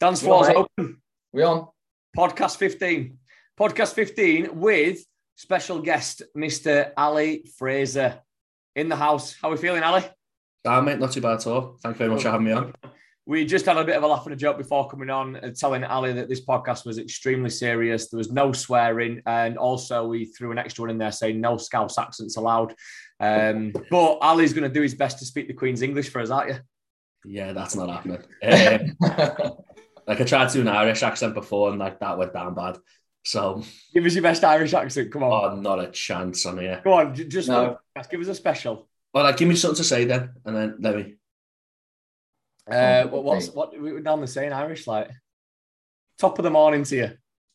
Dance floor's open. We on? Podcast 15. Podcast 15 with special guest, Mr. Ali Fraser in the house. How are we feeling, Ali? Ah, mate, not too bad at all. Thank you very much for having me on. We just had a bit of a laugh and a joke before coming on, uh, telling Ali that this podcast was extremely serious. There was no swearing, and also we threw an extra one in there saying no Scouse accents allowed. Um, but Ali's going to do his best to speak the Queen's English for us, aren't you? Yeah, that's not happening. Um, like I tried to do an Irish accent before, and like that went down bad. So give us your best Irish accent. Come on. Oh, not a chance on here. Go on, just no. give us a special. Well, like give me something to say then, and then let me. Uh, what, what's what we were down the same Irish like? Top of the morning to you.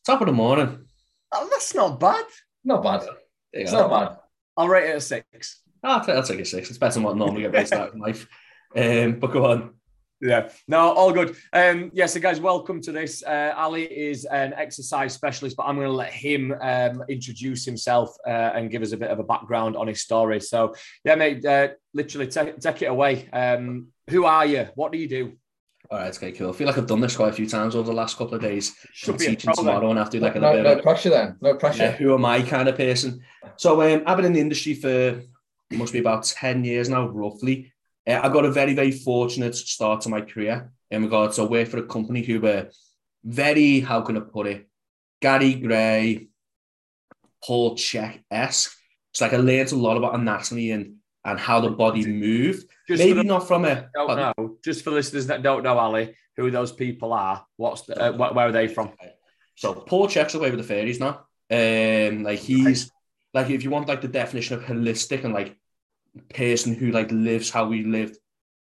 Top of the morning. Oh, that's not bad. Not bad. It's not bad. I'll rate it a six. I'll, take, I'll take a six. It's better than what normally get rated out in life. Um, but go on. Yeah, no, all good. Um, yeah, so guys, welcome to this. Uh, Ali is an exercise specialist, but I'm going to let him um, introduce himself uh, and give us a bit of a background on his story. So, yeah, mate, uh, literally take, take it away. Um, who are you? What do you do? All right, okay, cool. I feel like I've done this quite a few times over the last couple of days. Should be teaching tomorrow and I have to like no, a no, no pressure then. No pressure. Yeah, who am I kind of person? So um, I've been in the industry for must be about 10 years now, roughly. Uh, I got a very, very fortunate start to my career in regards to work for a company who were very, how can I put it, Gary Gray, Paul Chek esque. It's like I learned a lot about anatomy and and how the body moved. Just Maybe the, not from a. Don't know. Just for listeners that don't know, Ali, who those people are. What's the, uh, where are they from? So Paul Chek's away with the fairies now. Um, like he's like if you want like the definition of holistic and like person who like lives how we lived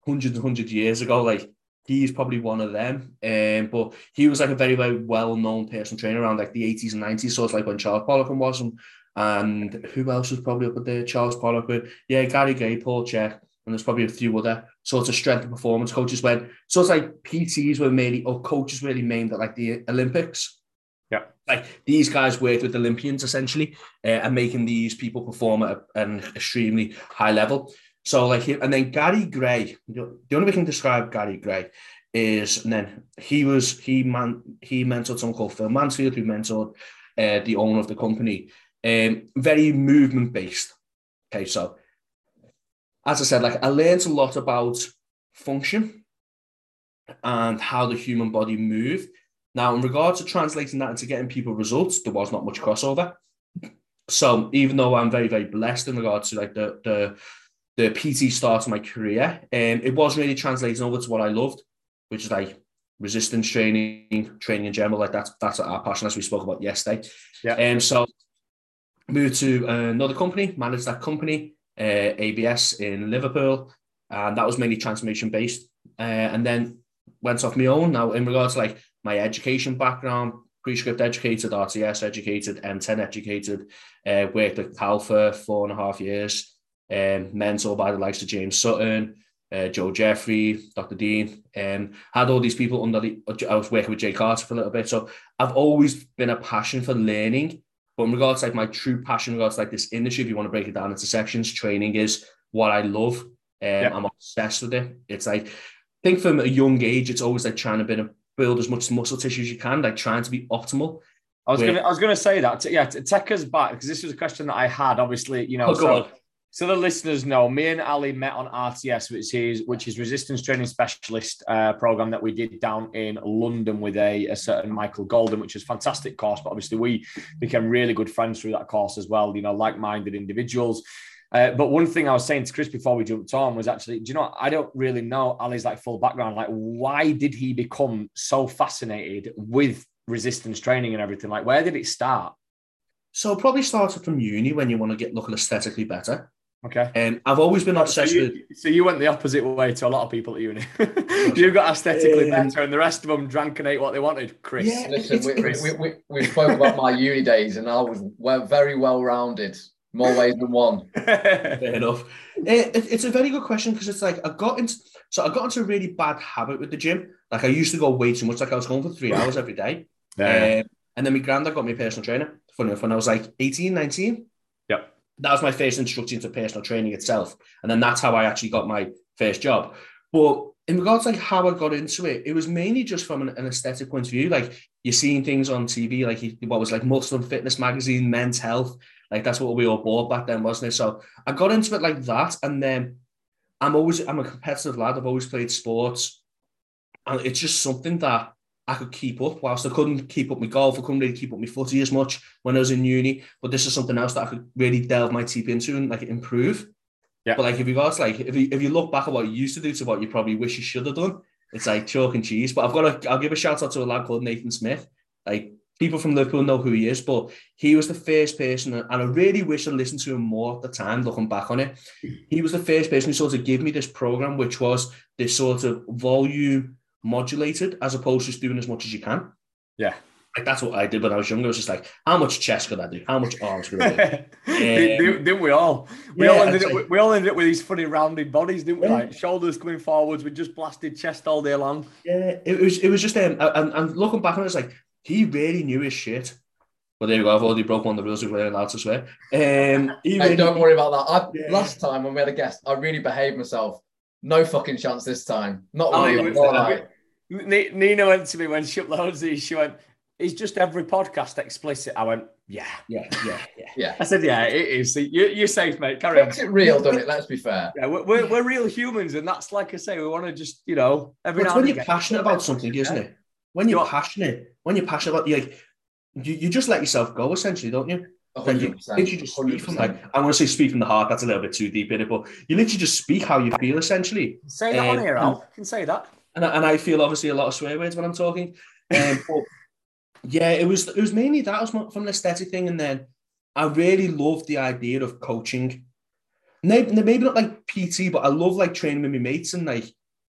hundreds and hundreds years ago, like he's probably one of them. Um, but he was like a very, very well known personal trainer around like the 80s and 90s. So it's like when Charles Poliquin was and, and who else was probably up there? Charles Poliquin, yeah, Gary Gray, Paul Chek, and there's probably a few other sorts of strength and performance coaches when so it's like PTs were mainly or coaches really aimed at like the Olympics. Like these guys worked with Olympians essentially uh, and making these people perform at an extremely high level. So like, and then Gary Gray, the only way I can describe Gary Gray is, and then he was, he man, he mentored someone called Phil Mansfield, who mentored uh, the owner of the company. Um, very movement based. Okay, so as I said, like I learned a lot about function and how the human body moved now, in regards to translating that into getting people results, there was not much crossover. So even though I'm very, very blessed in regards to like the the the PT start of my career, um, it was really translating over to what I loved, which is like resistance training, training in general. Like that's that's our passion, as we spoke about yesterday. Yeah. Um, so moved to another company, managed that company, uh, ABS in Liverpool, and that was mainly transformation based. Uh, and then went off my own. Now, in regards to like my education background, prescript educated, RTS educated, M10 educated, uh, worked at Cal for four and a half years, um, mentored by the likes of James Sutton, uh, Joe Jeffrey, Dr. Dean, um, had all these people under the, I was working with Jay Carter for a little bit. So I've always been a passion for learning. But in regards to like my true passion, in regards to like this industry, if you want to break it down into sections, training is what I love. Um, yeah. I'm obsessed with it. It's like, I think from a young age, it's always like trying to be a build as much muscle tissue as you can, like trying to be optimal. I was gonna, I was gonna say that. Yeah, take us back because this was a question that I had. Obviously, you know, oh, so, so the listeners know me and Ali met on RTS, which is which is resistance training specialist uh, program that we did down in London with a, a certain Michael Golden, which is fantastic course. But obviously, we became really good friends through that course as well. You know, like-minded individuals. Uh, but one thing I was saying to Chris before we jumped on was actually, do you know, I don't really know Ali's like full background. Like, why did he become so fascinated with resistance training and everything? Like, where did it start? So probably started from uni when you want to get looking aesthetically better. Okay. And um, I've always been obsessed so you, with. So you went the opposite way to a lot of people at uni. you got aesthetically um, better, and the rest of them drank and ate what they wanted. Chris. Yeah, Listen, we, Chris. We, we, we, spoke about my uni days, and I was very well rounded more ways than one. Fair enough. It, it, it's a very good question because it's like I got into so I got into a really bad habit with the gym. Like I used to go way too much. Like I was going for three hours every day. Yeah. Um, and then my granddad got me a personal trainer. Funny enough, when I was like 18, 19. Yep. That was my first introduction to personal training itself. And then that's how I actually got my first job. But in regards to like how I got into it, it was mainly just from an, an aesthetic point of view. Like you're seeing things on TV, like what was like Muscle and Fitness magazine, Men's Health, like that's what we all bought back then, wasn't it? So I got into it like that, and then I'm always I'm a competitive lad. I've always played sports, and it's just something that I could keep up. Whilst I couldn't keep up my golf, I couldn't really keep up my footy as much when I was in uni. But this is something else that I could really delve my teeth into and like improve. Yeah. But like if you guys like if you if you look back at what you used to do to what you probably wish you should have done, it's like chalk and cheese. But I've got to I'll give a shout out to a lad called Nathan Smith. Like people from Liverpool know who he is, but he was the first person, and I really wish I listened to him more at the time, looking back on it. He was the first person who sort of gave me this program, which was this sort of volume modulated as opposed to just doing as much as you can. Yeah. Like that's what I did when I was younger. I was just like, how much chest could I do? How much arms could I do? Didn't didn't we all? We Yeah, all ended up, with- we all ended up with these funny rounded bodies, didn't we? Yeah. Like shoulders coming forwards, we just blasted chest all day long. Yeah, it was it was just um, and, and looking back on it, it's like he really knew his shit. But there you go. I've already broke one of the rules of we're allowed to swear. Um, he Hey, really- don't worry about that. I, Yeah. Last time when we had a guest, I really behaved myself. No fucking chance this time. Not Oh, really. it was- all right. Ni- Nina went to me when she uploads these. She went, "Is just every podcast explicit?" I went, "Yeah." yeah, yeah, yeah. Yeah. I said, "Yeah, it is." You, you're safe, mate. Carry on. It's real, doesn't it? Let's be fair. Yeah, we're, we're, we're real humans, and that's like I say, we want to just you know every But it's now when and you're again- passionate about something, isn't it? When you're You're- passionate, when you're passionate about, you like, you, you just let yourself go, essentially, don't you? Like you 100%. literally just speak from 100%. like I want to say speak from the heart. That's a little bit too deep in it, but you literally just speak how you feel, essentially. Say that on Um, here, Al. You can say that. and I, and I feel obviously a lot of swear words when I'm talking. Um, but yeah, it was it was mainly that was from an aesthetic thing, and then I really loved the idea of coaching. Maybe, maybe not like PT, but I love like training with my mates and like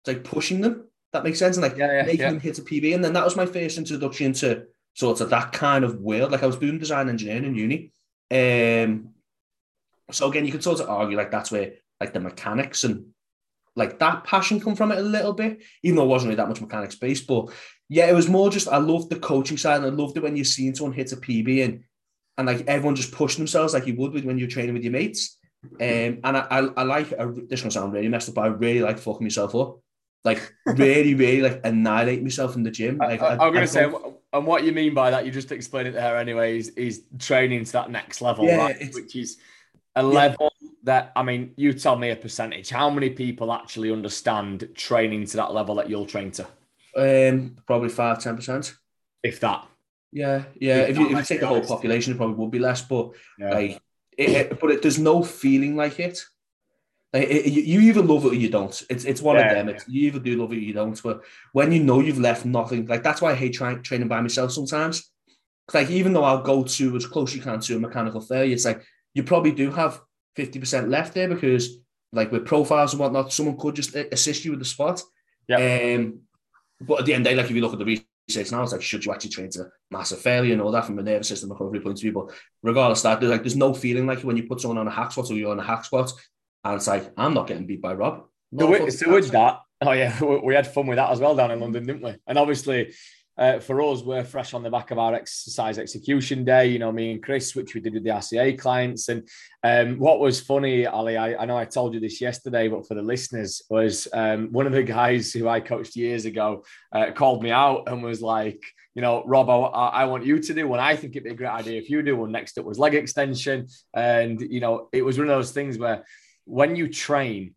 like pushing them. That makes sense, and like Yeah, yeah, making yeah. them hit a PB. And then that was my first introduction to sort of that kind of world. Like I was doing design engineering in uni. Um, so again, you could sort of argue like that's where like the mechanics and like that passion come from it a little bit, even though it wasn't really that much mechanics based. But yeah, it was more just I loved the coaching side and I loved it when you're seeing someone hit a PB and and like everyone just pushing themselves like you would with when you're training with your mates. Um, and I, I, I like I, this gonna sound really messed up, but I really like fucking myself up. Like really, really like annihilate myself in the gym. Like I, am I going to say, and what you mean by that, you just explained it there anyway, is, is training to that next level, Yeah, right? Which is a level that, I mean, you tell me a percentage. How many people actually understand training to that level that you'll train to? um probably five, ten percent. If that. Yeah, yeah. If If you, if you take the whole population, it probably would be less. But Yeah. like, it, it- but it, there's no feeling like it. Like it, you, either love it or you don't. It's it's one Yeah, of them. It's, you either do love it or you don't. But when you know you've left nothing, like that's why I hate trying training by myself sometimes. Like even though I'll go to as close as you can to a mechanical failure, it's like you probably do have fifty percent left there because like with profiles and whatnot, someone could just assist you with the spot. Um, but at the end of the day, like if you look at the research now, it's like should you actually train to massive failure and all that from a nervous system recovery point of view? But regardless of that, there's like there's no feeling like when you put someone on a hack squat or you're on a hack squat, and it's like I'm not getting beat by Rob. So with, so with that, oh yeah, we, we had fun with that as well down in London, didn't we? And obviously, uh, for us, we're fresh on the back of our exercise execution day. You know, me and Chris, which we did with the RCA clients. And um, what was funny, Ali, I, I know I told you this yesterday, but for the listeners, was um, one of the guys who I coached years ago uh, called me out and was like. You know, Rob, I, I want you to do one. I think it'd be a great idea if you do one. Next up was leg extension. And, you know, it was one of those things where when you train,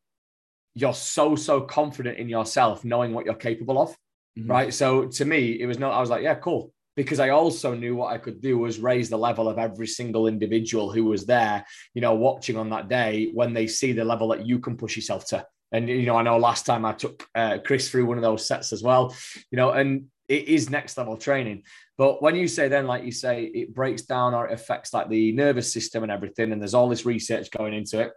you're so so confident in yourself knowing what you're capable of Mhm. right? So to me it was no i was like yeah cool. Because i also knew what i could do was raise the level of every single individual who was there you know watching on that day when they see the level that you can push yourself to. And you know i know last time i took uh, chris through one of those sets as well you know and it is next level training. But when you say then like you say it breaks down or it affects like the nervous system and everything and there's all this research going into it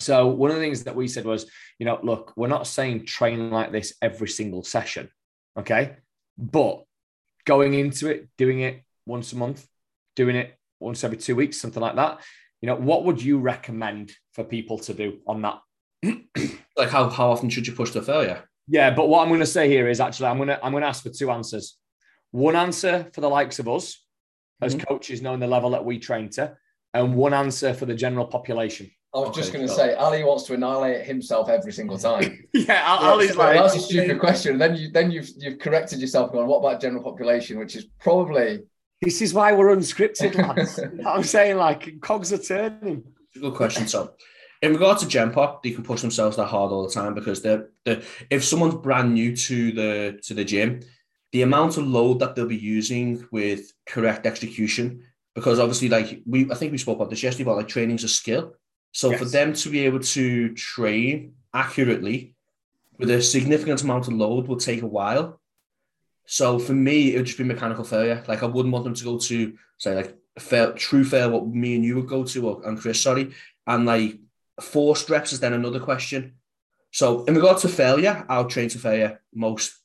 so one of the things that we said was, you know, look, we're not saying train like this every single session, okay? But going into it, doing it once a month, doing it once every two weeks, something like that. You know, what would you recommend for people to do on that? Like how, how often should you push to failure? Yeah, but what I'm going to say here is actually I'm going to I'm going to ask for two answers. One answer for the likes of us as Mhm. coaches, knowing the level that we train to, and one answer for the general population. I was okay, just going to say, Ali wants to annihilate himself every single time. yeah, Ali's yeah, like that's a stupid question. And then you then you've you've corrected yourself on what about general population, which is probably this is why we're unscripted, lads. I'm saying like cogs are turning. Good question. Tom. in regard to Gen Pop, they can push themselves that hard all the time because they're, they're if someone's brand new to the to the gym, the amount of load that they'll be using with correct execution, because obviously, like we I think we spoke about this yesterday about like training's a skill. So yes. for them to be able to train accurately with a significant amount of load will take a while. So for me, it would just be mechanical failure. Like I wouldn't want them to go to say like fail, true fail, what me and you would go to, or and Chris, sorry, and like forced reps is then another question. So in regards to failure, I'll train to failure most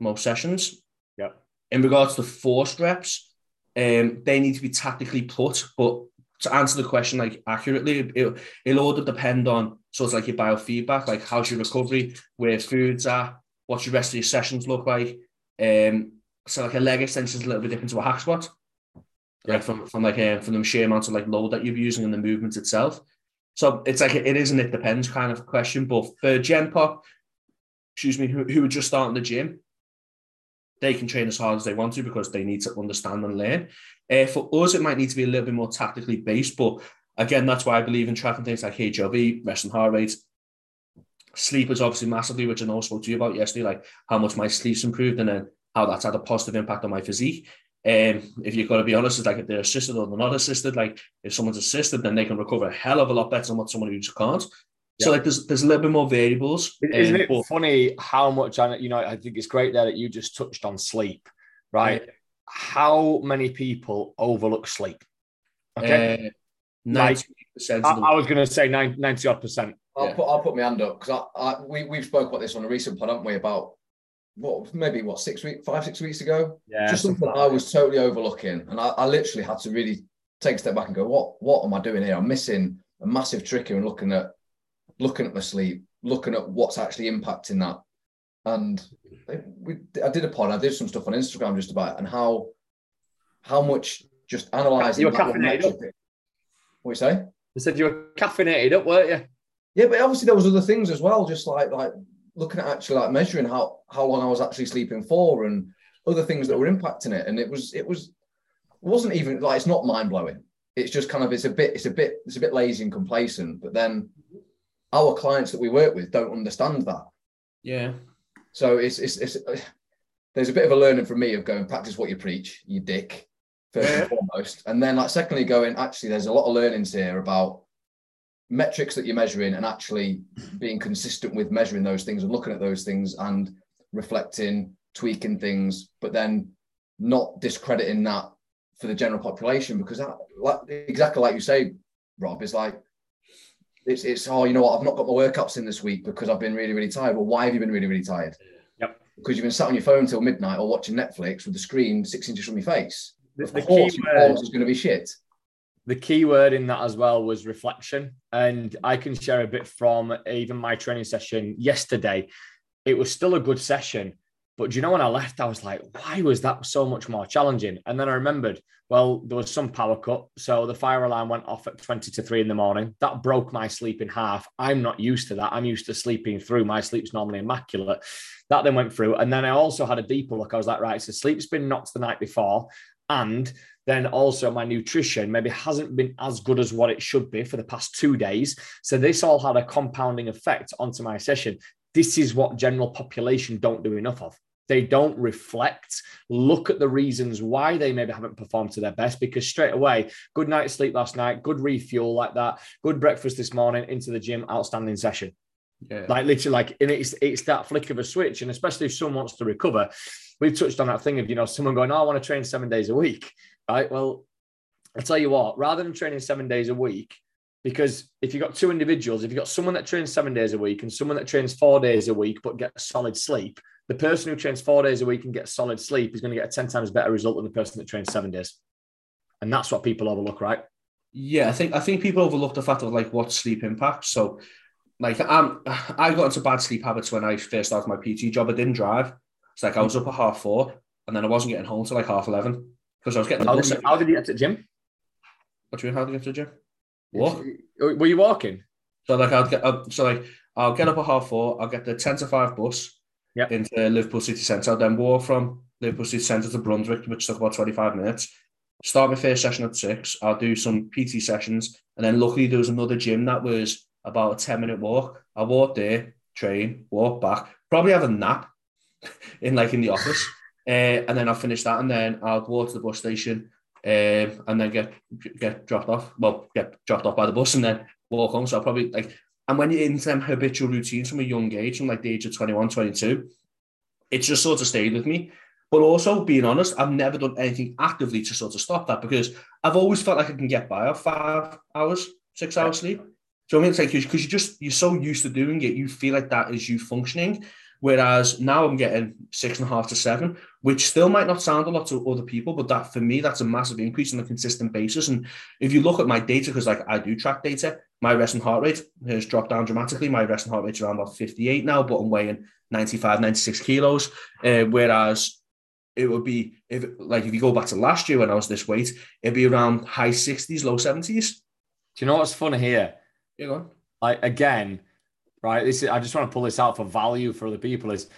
most sessions. Yeah. In regards to forced reps, um, they need to be tactically put, but to answer the question like accurately, it, it'll all depend on so it's like your biofeedback, like how's your recovery, where foods are, what's your rest of your sessions look like. Um, so like a leg extension is a little bit different to a hack squat, yeah. like from from like uh, from the sheer amount of like load that you're using and the movement itself. So it's like it is and it depends kind of question. But for Gen Pop, excuse me, who, who are just starting the gym, they can train as hard as they want to because they need to understand and learn. Uh, for us, it might need to be a little bit more tactically based, but again, that's why I believe in tracking things like HRV, rest and heart rate. Sleep is obviously massively, which I know spoke to you about yesterday, like how much my sleep's improved and then how that's had a positive impact on my physique. Um, if you've got to be honest, it's like if they're assisted or they're not assisted, like if someone's assisted, then they can recover a hell of a lot better than what someone who just can't. So like there's there's a little bit more variables. Isn't um, it but, funny how much I you know I think it's great there that you just touched on sleep, right? Yeah how many people overlook sleep? Okay. Uh, like, I, I, was going to say 90 odd percent. I'll, yeah. put, I'll put my hand up because I, I, we, we've spoke about this on a recent pod, haven't we? About what, maybe what, six weeks, five, six weeks ago? Yeah. Just something I was totally overlooking. And I, I literally had to really take a step back and go, what, what am I doing here? I'm missing a massive trick here and looking at, looking at my sleep, looking at what's actually impacting that. And we, I did a pod. I did some stuff on Instagram just about it and how how much just analysing. You were caffeinated up. What you say? I said you were caffeinated up, weren't you? Yeah, but obviously there was other things as well, just like like looking at actually like measuring how how long I was actually sleeping for and other things that were impacting it. And it was it was it wasn't even like it's not mind blowing. It's just kind of it's a bit it's a bit it's a bit lazy and complacent. But then our clients that we work with don't understand that. Yeah. So it's, it's, it's, there's a bit of a learning from me of going practice what you preach, you dick, first yeah. and foremost. And then like secondly, going, actually, there's a lot of learnings here about metrics that you're measuring and actually being consistent with measuring those things and looking at those things and reflecting, tweaking things, but then not discrediting that for the general population because that, like, exactly like you say, Rob, is like it's it's oh, you know what, I've not got my workouts in this week because I've been really, really tired. Well, why have you been really, really tired? Yep. Because you've been sat on your phone until midnight or watching Netflix with the screen six inches from your face. The, the key word is going to be shit. The key word in that as well was reflection. And I can share a bit from even my training session yesterday. It was still a good session, but do you know when I left, I was like, why was that so much more challenging? And then I remembered, well, there was some power cut. So the fire alarm went off at 20 to 3 in the morning. That broke my sleep in half. I'm not used to that. I'm used to sleeping through. My sleep's normally immaculate. That then went through. And then I also had a deeper look. I was like, right, so sleep's been knocked the night before. And then also my nutrition maybe hasn't been as good as what it should be for the past two days. So this all had a compounding effect onto my session this is what general population don't do enough of. They don't reflect, look at the reasons why they maybe haven't performed to their best because straight away, good night's sleep last night, good refuel like that, good breakfast this morning, into the gym, outstanding session. Yeah. Like literally, like and it's it's that flick of a switch, and especially if someone wants to recover, we've touched on that thing of you know someone going, "Oh, I want to train seven days a week," right? Well, I tell you what, rather than training seven days a week, because if you've got two individuals, if you've got someone that trains seven days a week and someone that trains four days a week but gets solid sleep, the person who trains four days a week and gets solid sleep is going to get a 10 times better result than the person that trains seven days. And that's what people overlook, right? Yeah, I think I think people overlook the fact of like what sleep impacts. So like I'm I got into bad sleep habits when I first started my PT job. I didn't drive. It's like I was up at half four and then I wasn't getting home till like half eleven because I was getting. How did, you, how did you get to the gym? What do you mean? How did you get to the gym? What? Were you walking? So like I'll get up, so like I'll get up at half four. I'll get the ten to five bus Yep. into Liverpool City Centre. I'll then walk from Liverpool City Centre to Brunswick, which took about twenty five minutes. Start my first session at six. I'll do some PT sessions, and then luckily there was another gym that was about a ten minute walk. I walk there, train, walk back, probably have a nap in like in the office, uh, and then I'll finish that, and then I'll walk to the bus station, um, and then get get dropped off. Well, get dropped off by the bus, and then walk home. So I'll probably like, and when you're into them habitual routines from a young age, from like the age of 21, 22, it's just sort of stayed with me. But also, being honest, I've never done anything actively to sort of stop that because I've always felt like I can get by off five hours, six hours sleep. Do you know what I mean? It's like because you just you're so used to doing it, you feel like that is you functioning. Whereas now I'm getting six and a half to seven, which still might not sound a lot to other people, but that for me, that's a massive increase on a consistent basis. And if you look at my data, because like I do track data, my resting heart rate has dropped down dramatically. My resting heart rate's around about 58 now, but I'm weighing 95, 96 kilos. Uh, whereas it would be if like if you go back to last year when I was this weight, it'd be around high 60s, low 70s. Do you know what's funny here? You know, Like again, right? This is I just want to pull this out for value for other people. Is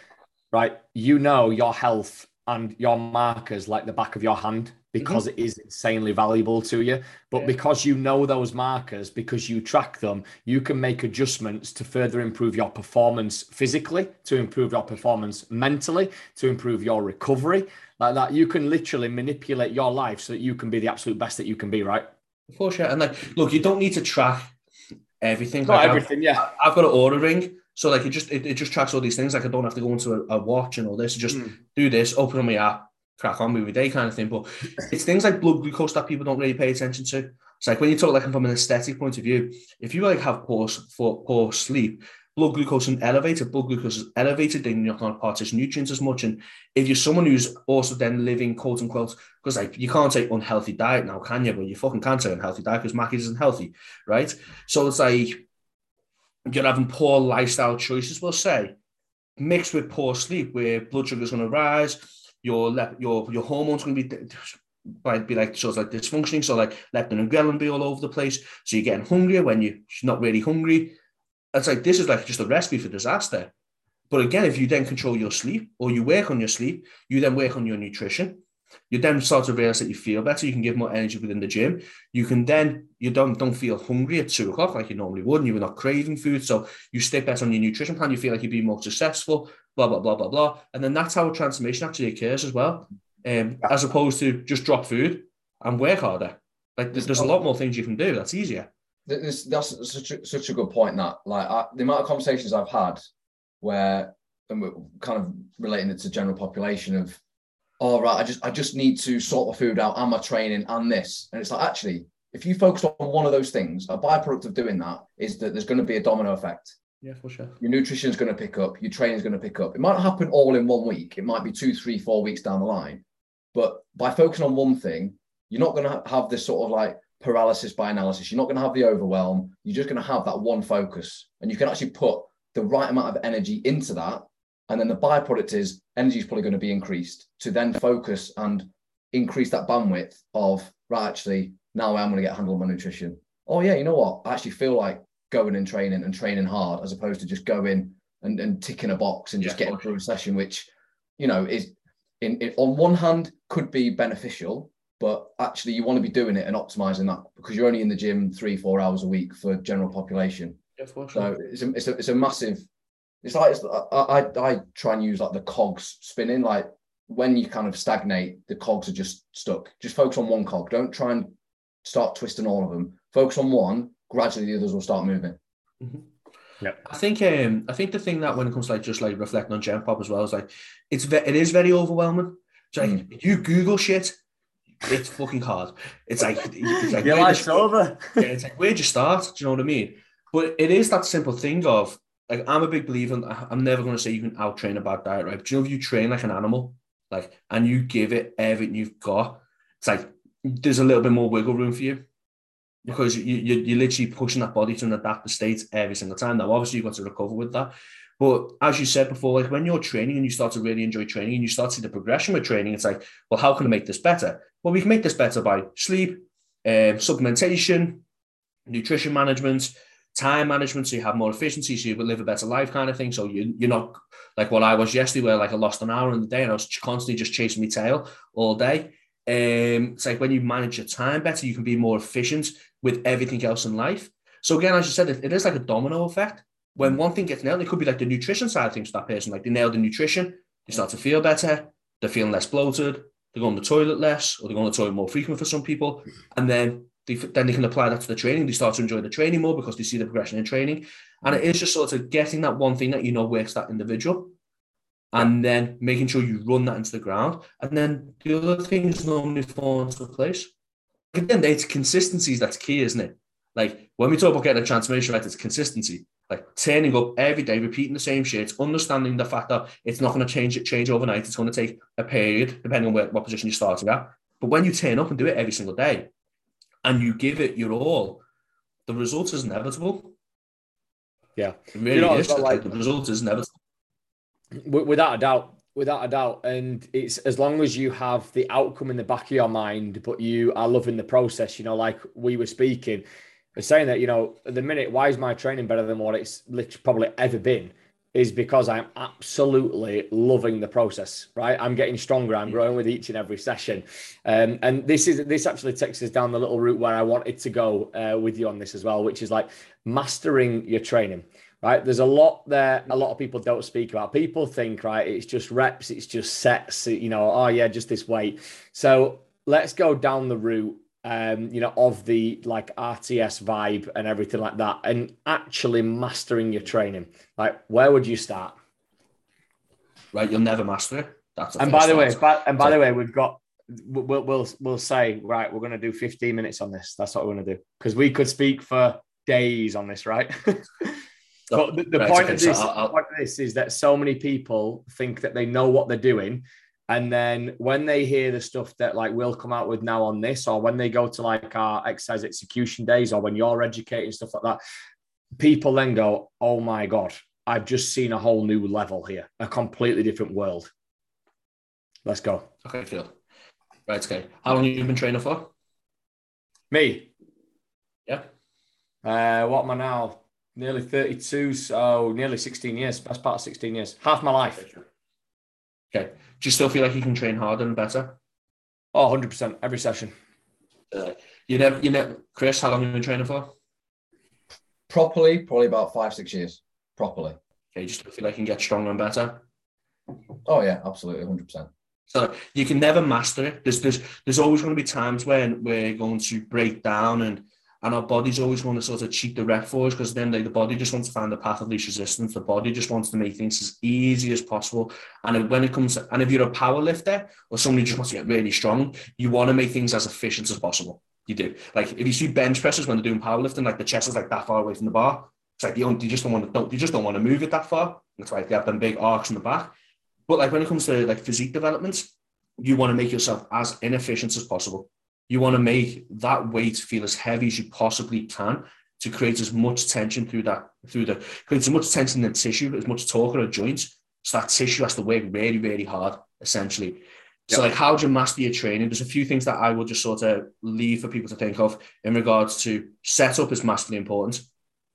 right? You know your health and your markers like the back of your hand because mm-hmm. it is insanely valuable to you. But Yeah. because you know those markers, because you track them, you can make adjustments to further improve your performance physically, to improve your performance mentally, to improve your recovery. Like that, you can literally manipulate your life so that you can be the absolute best that you can be, right? for sure. And like, look, you don't need to track everything. Not Like, I've- everything, yeah. I've got an Oura ring. So like it just it, it just tracks all these things. Like I don't have to go into a, a watch and all this. Just Mm. do this, open on my app, crack on movie day kind of thing. But it's things like blood glucose that people don't really pay attention to. It's like when you talk like from an aesthetic point of view, if you like have poor poor sleep, blood glucose is elevated, blood glucose is elevated, then you're not going to partition nutrients as much. And if you're someone who's also then living quote unquote, because like you can't say unhealthy diet now, can you? But you fucking can't say unhealthy diet because Mackey's isn't healthy, right? So it's like you're having poor lifestyle choices, we'll say, mixed with poor sleep, where blood sugar's going to rise, your lep- your your hormones going to be might be like sort of like dysfunctioning, so like leptin and ghrelin be all over the place. So you're getting hungrier when you're not really hungry. It's like this is like just a recipe for disaster. But again, if you then control your sleep or you work on your sleep, you then work on your nutrition. You then start to realize that you feel better. You can give more energy within the gym. You can then you don't don't feel hungry at two o'clock like you normally would, and you're not craving food. So you stay better on your nutrition plan. You feel like you'd be more successful. Blah blah blah blah blah. And then that's how a transformation actually occurs as well, um, as opposed to just drop food and work harder. Like there's, there's a lot more things you can do. That's easier. This, that's such a, such a good point. That like I, the amount of conversations I've had where and we're kind of relating it to general population of, all right, I just I just need to sort my food out and my training and this, and it's like actually, if you focus on one of those things, a byproduct of doing that is that there's going to be a domino effect. Yeah, for sure. Your nutrition is going to pick up, your training is going to pick up. It might not happen all in one week. It might be two, three, four weeks down the line. But by focusing on one thing, you're not going to have this sort of like paralysis by analysis. You're not going to have the overwhelm. You're just going to have that one focus, and you can actually put the right amount of energy into that. And then the byproduct is energy is probably going to be increased to then focus and increase that bandwidth of right. Actually, now I'm going to get a handle on my nutrition. Oh yeah, you know what? I actually feel like going and training and training hard as opposed to just going and, and ticking a box and just Yeah, getting through a session, which you know is in, in on one hand could be beneficial, but actually you want to be doing it and optimizing that because you're only in the gym three four hours a week for general population. Yeah, for So it's a, it's a, it's a massive. It's like it's, I, I I try and use like the cogs spinning. Like when you kind of stagnate, the cogs are just stuck. Just focus on one cog. Don't try and start twisting all of them. Focus on one. Gradually, the others will start moving. Yeah. I think um I think the thing that when it comes to like just like reflecting on Gen Pop as well is like it's ve- it is very overwhelming. It's like you Google shit, it's fucking hard. It's like it's like Your life's over. yeah, it's like where'd you start? Do you know what I mean? But it is that simple thing of like I'm a big believer. In, I'm never going to say you can out train a bad diet, right? But you know if you train like an animal, like and you give it everything you've got, it's like there's a little bit more wiggle room for you because you, you you're literally pushing that body to an adaptive state every single time. Now, obviously, you've got to recover with that. But as you said before, like when you're training and you start to really enjoy training and you start to see the progression with training, it's like, well, how can I make this better? Well, we can make this better by sleep, um, supplementation, nutrition management, time management, so you have more efficiency, so you live a better life, kind of thing. So you you're not like what I was yesterday, where like I lost an hour in the day and I was constantly just chasing my tail all day. Um, it's like when you manage your time better, you can be more efficient with everything else in life. So again, as you said, it, it is like a domino effect. When one thing gets nailed, it could be like the nutrition side of things for that person. Like they nail the nutrition, they start to feel better, they're feeling less bloated, they go on the toilet less, or they go on the toilet more frequent for some people, and then they, then they can apply that to the training. They start to enjoy the training more because they see the progression in training, and it is just sort of getting that one thing that you know works that individual, and then making sure you run that into the ground, and then the other things normally fall into place. Again, it's consistencies that's key, isn't it? Like when we talk about getting a transformation right, it's consistency. Like turning up every day, repeating the same shit, understanding the fact that it's not going to change it change overnight. It's going to take a period, depending on where, what position you're starting at. But when you turn up and do it every single day, and you give it your all, the result is inevitable. Yeah, it really you know, is. Like, the result is inevitable. Without a doubt, without a doubt. And it's as long as you have the outcome in the back of your mind, but you are loving the process. You know, like we were speaking, saying that you know, at the minute, why is my training better than what it's probably ever been? Is because I'm absolutely loving the process, right? I'm getting stronger. I'm growing with each and every session, um, and this is this actually takes us down the little route where I wanted to go uh, with you on this as well, which is like mastering your training right? There's a lot there. A lot of people don't speak about. People think, right, it's just reps, it's just sets. You know, oh yeah, just this weight. So let's go down the route um, you know, of the like RTS vibe and everything like that, and actually mastering your training. Like, where would you start? Right, you'll never master it. That's and by the way, by, and by so, the way, we've got we'll we'll we'll say right, we're going to do 15 minutes on this. That's what we're going to do because we could speak for days on this, right? but the, the right, point okay, of this, so point of this is that so many people think that they know what they're doing and then when they hear the stuff that like we'll come out with now on this, or when they go to like our exercise execution days, or when you're educating stuff like that, people then go, "Oh my god, I've just seen a whole new level here, a completely different world." Let's go. Okay, Phil. Right, okay. How long have you been training for? Me. Yeah. Uh, what am I now? Nearly 32, so nearly 16 years. Best part of 16 years. Half my life. Okay. Do you still feel like you can train harder and better? Oh, 100% every session. Uh, you never, you never, Chris, how long have you been training for? Properly, probably about five, six years. Properly. Okay, you just feel like you can get stronger and better? Oh, yeah, absolutely, 100%. So you can never master it. There's, there's, there's always going to be times when we're going to break down and and our bodies always want to sort of cheat the rep for us because then like, the body just wants to find the path of least resistance. The body just wants to make things as easy as possible. And when it comes to, and if you're a power lifter or somebody just wants to get really strong, you want to make things as efficient as possible. You do. Like if you see bench presses when they're doing powerlifting, like the chest is like that far away from the bar. It's like you, you just don't want to don't you just don't want to move it that far. That's why they have them big arcs in the back. But like when it comes to like physique development, you want to make yourself as inefficient as possible. You want to make that weight feel as heavy as you possibly can to create as much tension through that, through the, create as much tension in the tissue, as much torque or joints. So that tissue has to work really, really hard, essentially. So, like, how do you master your training? There's a few things that I will just sort of leave for people to think of in regards to setup is massively important.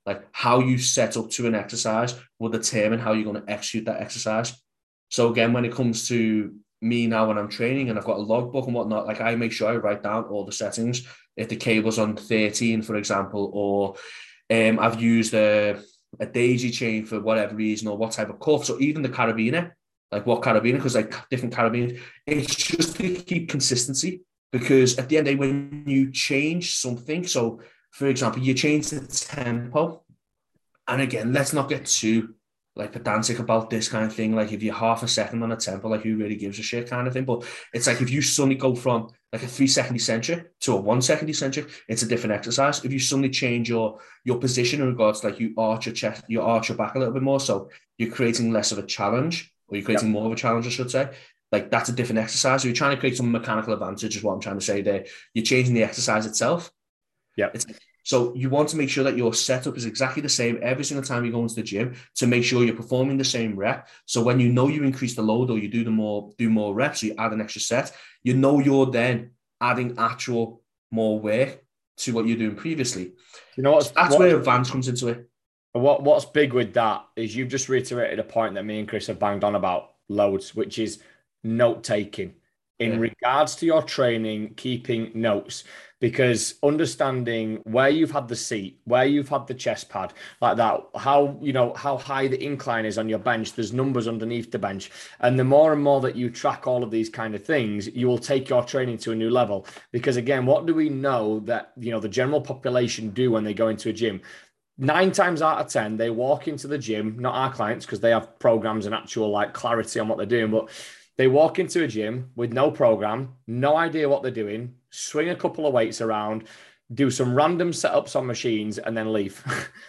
Like, how you set up to an exercise will determine how you're going to execute that exercise. So, again, when it comes to me now when I'm training and I've got a logbook and whatnot, like I make sure I write down all the settings. If the cable's on 13, for example, or um, I've used a, a daisy chain for whatever reason, or what type of cuffs, or even the carabiner, like what carabiner, because like different carabiners, it's just to keep consistency. Because at the end of the day, when you change something, so for example, you change the tempo, and again, let's not get too like pedantic about this kind of thing. Like if you're half a second on a tempo, like who really gives a shit kind of thing. But it's like if you suddenly go from like a three second eccentric to a one second eccentric, it's a different exercise. If you suddenly change your your position in regards to like you arch your chest, you arch your back a little bit more, so you're creating less of a challenge, or you're creating yep. more of a challenge, I should say. Like that's a different exercise. So you're trying to create some mechanical advantage, is what I'm trying to say there. You're changing the exercise itself. Yeah. It's so you want to make sure that your setup is exactly the same every single time you go into the gym to make sure you're performing the same rep. So when you know you increase the load or you do the more do more reps, so you add an extra set, you know you're then adding actual more work to what you're doing previously. You know what's That's what, where advance comes into it. what what's big with that is you've just reiterated a point that me and Chris have banged on about loads, which is note taking in Yeah. regards to your training, keeping notes. Because understanding where you've had the seat, where you've had the chest pad, like that, how you know how high the incline is on your bench. There's numbers underneath the bench, and the more and more that you track all of these kind of things, you will take your training to a new level. Because again, what do we know that you know the general population do when they go into a gym? nine times out of ten they walk into the gym not our clients because they have programs and actual like clarity on what they're doing but they walk into a gym with no program no idea what they're doing swing a couple of weights around do some random setups on machines and then leave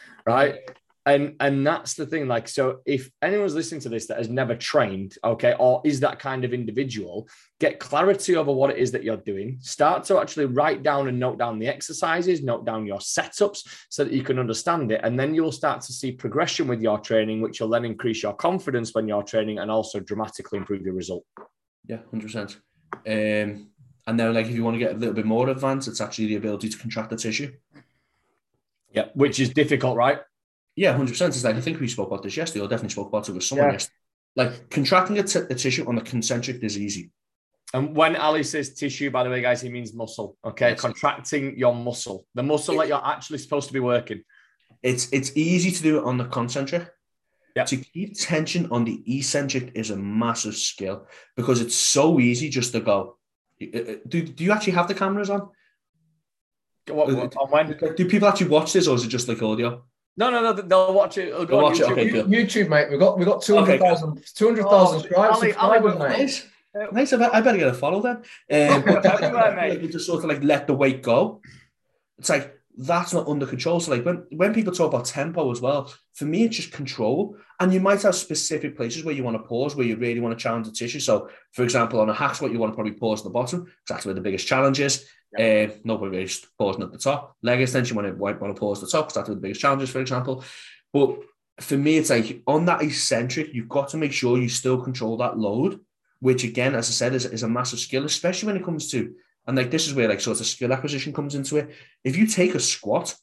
right and and that's the thing like so if anyone's listening to this that has never trained okay or is that kind of individual get clarity over what it is that you're doing start to actually write down and note down the exercises note down your setups so that you can understand it and then you'll start to see progression with your training which will then increase your confidence when you're training and also dramatically improve your result Yeah, hundred percent. Um, and then, like, if you want to get a little bit more advanced, it's actually the ability to contract the tissue. yeah which is difficult right Yeah, hundred percent. Is like I think we spoke about this yesterday, or definitely spoke about it with someone Yeah. yesterday. Like contracting a, t- a tissue on the concentric is easy. And when Ali says tissue, by the way, guys, he means muscle. Okay, Yes. contracting your muscle, the muscle that you're actually supposed to be working. It's it's easy to do it on the concentric. Yeah. To keep tension on the eccentric is a massive skill because it's so easy just to go. Uh, uh, Do, do you actually have the cameras on? What, what- on when? Do people actually watch this or is it just like audio? No, no, no. They'll watch it. It'll go They'll on watch it, YouTube. okay. You- YouTube, mate. We've got we've got 200,000 200,000 Oh, subscribers, Ali- Ali subscribers, was mate. Nice. Nice. I, better get a follow then. Um, Everywhere, mate. like, you just sort of like let the weight go. It's like that's not under control. So like when when people talk about tempo as well, for me it's just control. And you might have specific places where you want to pause, where you really want to challenge the tissue. So for example, on a hack squat, you want to probably pause at the bottom because that's where the biggest challenge is. Uh, nobody really pausing at the top. Leg extension, you want to want to pause at the top because that's where the biggest challenge is, for example. But for me, it's like on that eccentric, you've got to make sure you still control that load, which again, as I said, is, is a massive skill, especially when it comes to, and like this is where like sort of skill acquisition comes into it. If you take a squat,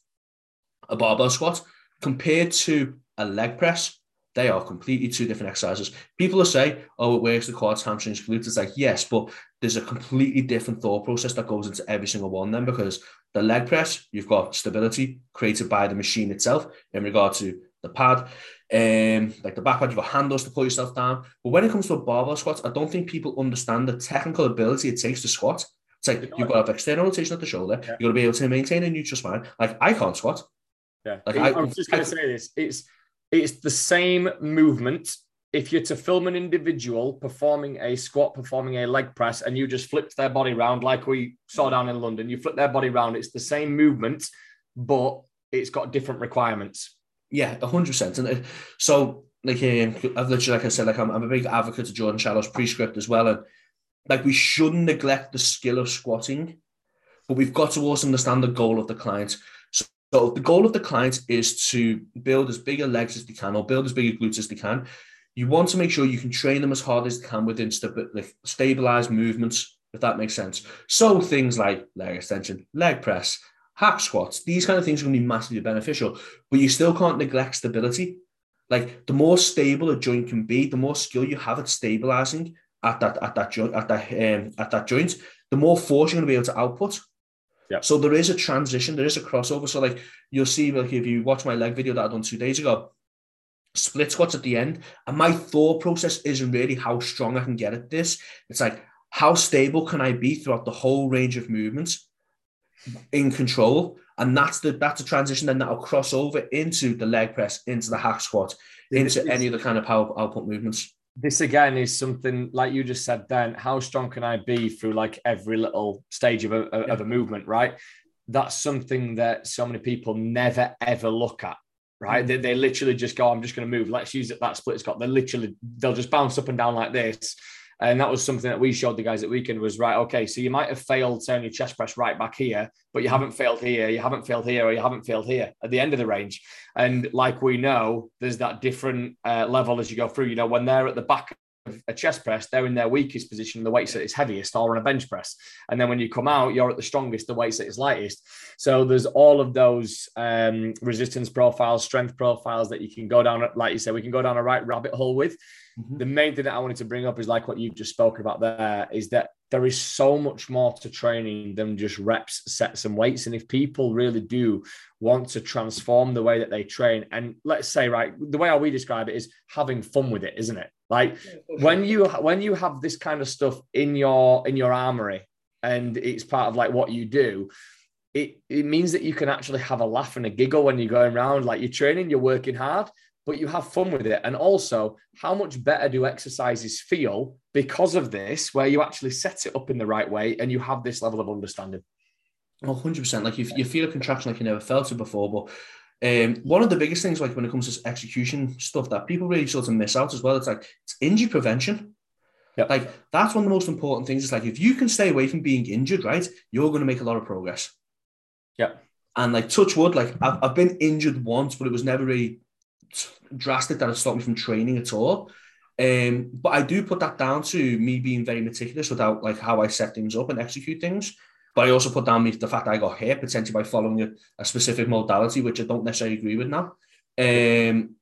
a barbell squat, compared to a leg press, they are completely two different exercises. People will say, oh, it works the quads, hamstrings, glutes. It's like, yes, but there's a completely different thought process that goes into every single one then because the leg press, you've got stability created by the machine itself in regard to the pad. Um, like the back pad, you've got handles to pull yourself down. But when it comes to a barbell squat, I don't think people understand the technical ability it takes to squat. It's like you've got to have external rotation at the shoulder. Yeah. You've got to be able to maintain a neutral spine. Like I can't squat. Yeah. Like, I, I- was just going to say this. It's it's the same movement. If you're to film an individual performing a squat, performing a leg press, and you just flipped their body round like we saw down in London, you flip their body round. It's the same movement, but it's got different requirements. Yeah, hundred percent. And uh, so, like, um, I've literally, like I said, like I'm, I'm a big advocate of Jordan Shallow's prescript as well, and like we shouldn't neglect the skill of squatting, but we've got to also understand the goal of the client. So, so the goal of the client is to build as big a legs as they can, or build as big a glutes as they can. You want to make sure you can train them as hard as they can within like stabilized movements, if that makes sense. So things like leg extension, leg press, hack squats, these kind of things are going to be massively beneficial, but you still can't neglect stability. Like the more stable a joint can be, the more skill you have at stabilizing at that at that joint at that um, at that joint, the more force you're going to be able to output. Yeah. So there is a transition, there is a crossover. So like you'll see, like if you watch my leg video that I done two days ago, split squats at the end, and my thought process isn't really how strong I can get at this. It's like how stable can I be throughout the whole range of movements in control, and that's the that's a transition then that'll cross over into the leg press, into the hack squat, into any of the kind of power output movements. This again is something like you just said. Then, how strong can I be through like every little stage of a, of a movement? Right. That's something that so many people never ever look at. Right. Mm. They, they literally just go, I'm just going to move. Let's use it. That split squat. They literally, they'll just bounce up and down like this. And that was something that we showed the guys at weekend was right. Okay, so you might have failed turn your chest press right back here, but you haven't failed here, you haven't failed here, or you haven't failed here at the end of the range. And like we know, there's that different uh, level as you go through. You know, when they're at the back of a chest press, they're in their weakest position, the weights its heaviest, or on a bench press. And then when you come out, you're at the strongest, the weights its lightest. So there's all of those um, resistance profiles, strength profiles that you can go down, like you said, we can go down a right rabbit hole with. Mm-hmm. The main thing that I wanted to bring up is like what you've just spoken about there is that there is so much more to training than just reps, sets, and weights. And if people really do want to transform the way that they train, and let's say, right, the way we describe it is having fun with it, isn't it? Like when you when you have this kind of stuff in your in your armory, and it's part of like what you do. It, it means that you can actually have a laugh and a giggle when you're going around. Like you're training, you're working hard, but you have fun with it. And also, how much better do exercises feel because of this, where you actually set it up in the right way and you have this level of understanding? Oh, 100%. Like you, you feel a contraction like you never felt it before. But um, one of the biggest things, like when it comes to execution stuff, that people really sort of miss out as well, it's like it's injury prevention. Yep. Like that's one of the most important things. It's like if you can stay away from being injured, right, you're going to make a lot of progress. Yeah. And like touch wood, like I've, I've been injured once, but it was never really drastic that it stopped me from training at all. Um, but I do put that down to me being very meticulous without like how I set things up and execute things. But I also put down the fact I got hit potentially by following a, a specific modality, which I don't necessarily agree with now. Um,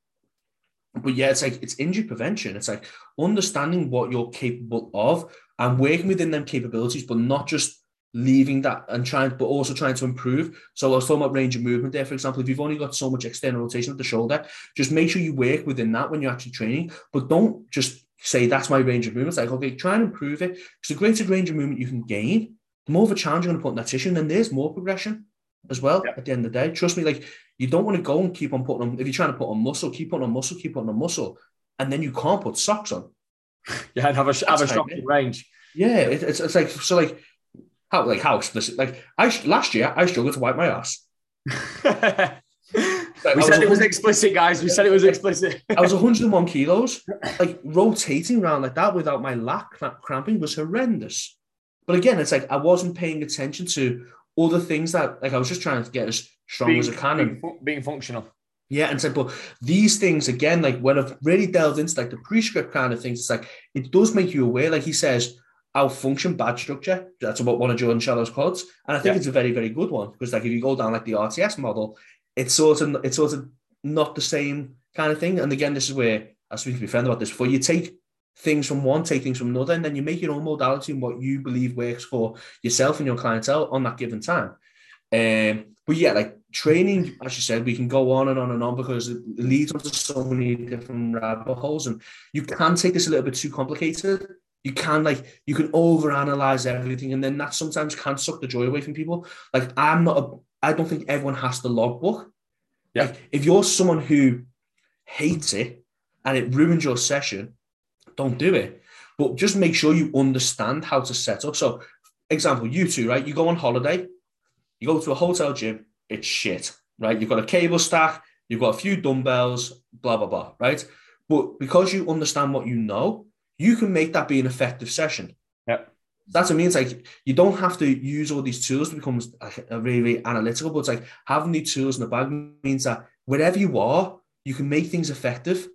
but yeah, it's like it's injury prevention. It's like understanding what you're capable of and working within them capabilities, but not just leaving that and trying, but also trying to improve. So I was talking about range of movement there, for example. If you've only got so much external rotation of the shoulder, just make sure you work within that when you're actually training, but don't just say that's my range of movement. It's like, okay, try and improve it. Because the greater range of movement you can gain, the more of a challenge you're going to put in that tissue, and then there's more progression as well at the end of the day. Trust me, like you don't want to go and keep on putting on, if you're trying to put on muscle, keep on on muscle, keep on on muscle, and then you can't put socks on. Yeah, and have a, have a strong range. Yeah, it, it's, it's like, so like, how like how explicit? Like I last year I struggled to wipe my ass. like, we said it was explicit, guys. We said it was explicit. I was 101 kilos. Like rotating around like that without my lat cramping was horrendous. But again, it's like I wasn't paying attention to all the things that like I was just trying to get as strong being, as I can being, and being functional. Yeah, and so but these things again, like when I've really delved into like the prescript kind of things, it's like it does make you aware. Like he says, our function badge structure. That's about one of Jordan Shallow's quotes, and I think yeah. it's a very very good one because like if you go down like the RTS model, it's sort of it's sort of not the same kind of thing. And again, this is where I was speaking to my friend about this before. You take things from one, take things from another, and then you make your own modality and what you believe works for yourself and your clientele on that given time. Um, but yeah, like training, as you said, we can go on and on and on because it leads to so many different rabbit holes, and you can take this a little bit too complicated you can like you can overanalyze everything, and then that sometimes can suck the joy away from people. Like I'm not a, I don't think everyone has the logbook. Yeah. Like, if you're someone who hates it and it ruins your session, don't do it. But just make sure you understand how to set up. So, example, you two, right? You go on holiday, you go to a hotel gym, it's shit, right? You've got a cable stack, you've got a few dumbbells, blah, blah, blah, right? But because you understand what you know, you can make that be an effective session. Yeah. That's what I mean. It's like you don't have to use all these tools to become a really, really analytical, but it's like having these tools in the bag means that wherever you are, you can make things effective.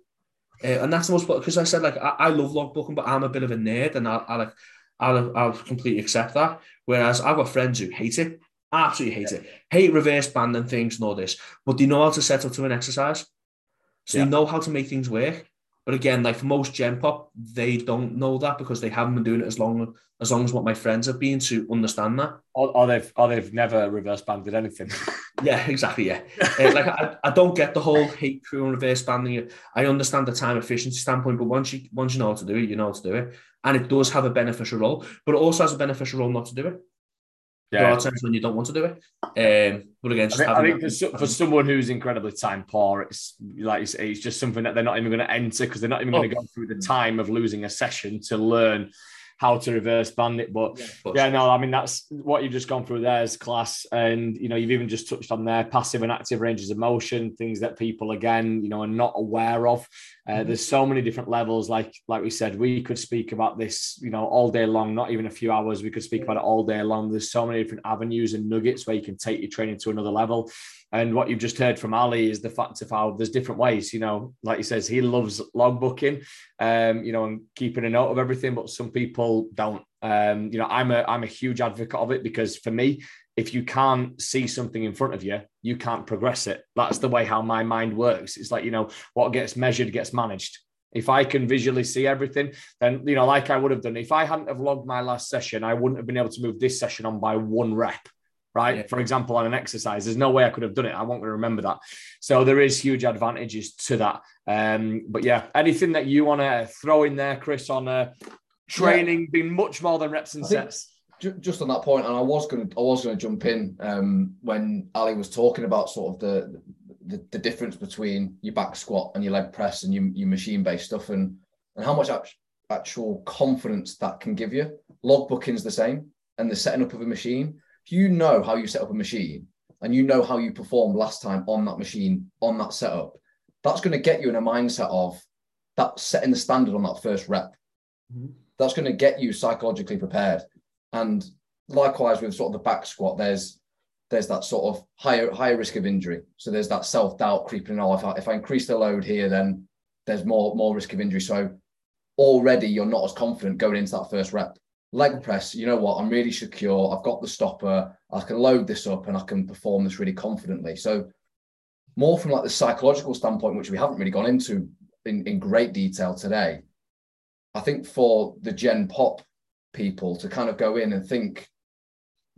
Uh, and that's the most because I said like I, I, love logbooking, but I'm a bit of a nerd, and I, I like I'll, I'll completely accept that. Whereas I've got friends who hate it, absolutely hate yeah. it, hate reverse banding things and all this, but they know how to set up to an exercise, so yeah. they know how to make things work. But again, like for most Gen Pop, they don't know that because they haven't been doing it as long as long as what my friends have been to understand that. Or, or they've or they've never reverse banded anything. yeah, exactly. Yeah, uh, like I, I don't get the whole hate crew and reverse banding. I understand the time efficiency standpoint, but once you once you know how to do it, you know how to do it, and it does have a beneficial role. But it also has a beneficial role not to do it. Yeah. There are times when you don't want to do it. Um, but again, I think, I think for, for, someone who's incredibly time poor, it's like you say, it's just something that they're not even going to enter because they're not even oh. going to go through the time of losing a session to learn how to reverse band it. But yeah, yeah, no, I mean that's what you've just gone through there is class, and you know you've even just touched on there passive and active ranges of motion, things that people again you know are not aware of. Uh, mm-hmm. There's so many different levels. Like like we said, we could speak about this you know all day long, not even a few hours. We could speak about it all day long. There's so many different avenues and nuggets where you can take your training to another level. And what you've just heard from Ali is the fact of how there's different ways. You know, like he says, he loves logbooking, um, you know, and keeping a note of everything, but some people don't. Um, you know, I'm a I'm a huge advocate of it because for me, if you can't see something in front of you, you can't progress it. That's the way how my mind works. It's like, you know, what gets measured gets managed. If I can visually see everything, then, you know, like I would have done, if I hadn't have logged my last session, I wouldn't have been able to move this session on by one rep, right? Yeah. For example, on an exercise, there's no way I could have done it. I won't remember that. So there is huge advantages to that. Um, but yeah, anything that you want to throw in there, Chris, on uh, training yeah. being much more than reps and sets? just on that point, and I was going to I was going to jump in um, when Ali was talking about sort of the, the, the difference between your back squat and your leg press and your, your machine based stuff, and and how much actual confidence that can give you. Logbooking's the same, and the setting up of a machine. You know how you set up a machine and you know how you performed last time on that machine on that setup, that's going to get you in a mindset of that setting the standard on that first rep. Mm-hmm. That's going to get you psychologically prepared and likewise with sort of the back squat, there's there's that sort of higher higher risk of injury. So there's that self doubt creeping in. Oh, if I, if I increase the load here, then there's more more risk of injury. So already you're not as confident going into that first rep. Leg press, you know what? I'm really secure. I've got the stopper. I can load this up and I can perform this really confidently. So more from like the psychological standpoint, which we haven't really gone into in, in great detail today. I think for the Gen Pop people to kind of go in and think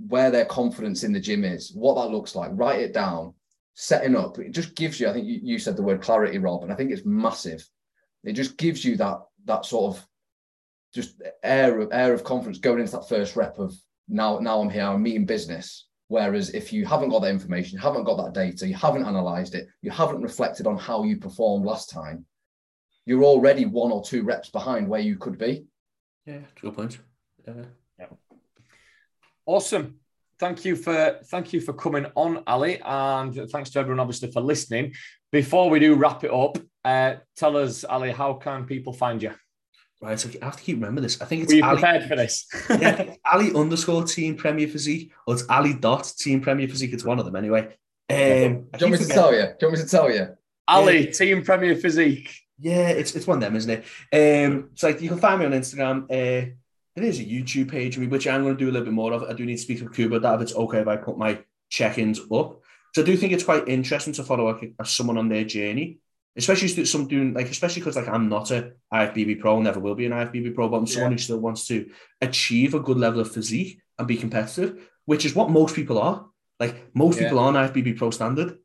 where their confidence in the gym is, what that looks like, write it down, setting up. It just gives you, I think you, you said the word clarity, Rob, and I think it's massive. It just gives you that that sort of just air of air of confidence going into that first rep of now now I'm here, I'm meeting business. Whereas if you haven't got that information, you haven't got that data, you haven't analyzed it, you haven't reflected on how you performed last time, you're already one or two reps behind where you could be. Yeah, good point yeah. Awesome. Thank you for thank you for coming on, Ali, and thanks to everyone obviously for listening. Before we do wrap it up, uh, tell us, Ali, how can people find you? Right, so I have to keep remember this. I think it's Were you Ali, prepared for this? yeah, Ali underscore Team Premier Physique, or it's Ali dot Team Premier Physique. It's one of them anyway. Um, do you want me to tell you? Do you want me to tell you? Ali, yeah. Team Premier Physique. Yeah, it's it's one of them, isn't it? Um, it's like you can find me on Instagram. Uh, it is a YouTube page, which I'm going to do a little bit more of. I do need to speak to Cuba that if it's okay if I put my check-ins up. So I do think it's quite interesting to follow like, someone on their journey, especially some doing like, especially because like I'm not a IFBB pro, never will be an IFBB pro, but I'm someone who still wants to achieve a good level of physique and be competitive, which is what most people are. Like most yeah. people are on IFBB pro standard.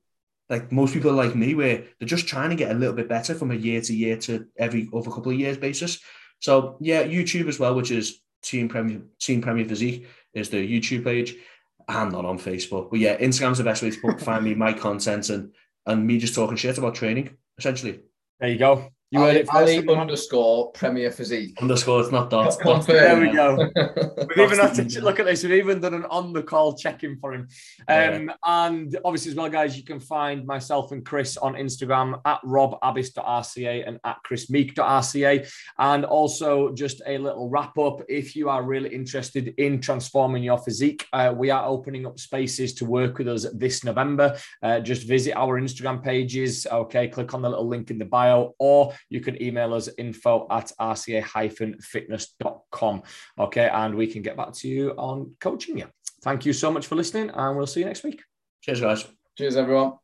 Like most people like me, where they're just trying to get a little bit better from a year to year to every over a couple of years basis. So yeah, YouTube as well, which is Team Premier Team Premier Physique is the YouTube page. I'm not on Facebook, but yeah, Instagram's the best way to find me, my content, and and me just talking shit about training. Essentially, there you go. You Ali, heard it Ali underscore Premier Physique. Underscore, it's not dot. There we go. We've even had to look at this. We've even done an on the call check in for him. Um, yeah. And obviously, as well, guys, you can find myself and Chris on Instagram at robabbis.rca and at chrismeek.rca. And also, just a little wrap up if you are really interested in transforming your physique, uh, we are opening up spaces to work with us this November. Uh, just visit our Instagram pages. Okay, click on the little link in the bio or you can email us info at rca-fitness.com. Okay. And we can get back to you on coaching you. Thank you so much for listening, and we'll see you next week. Cheers, guys. Cheers, everyone.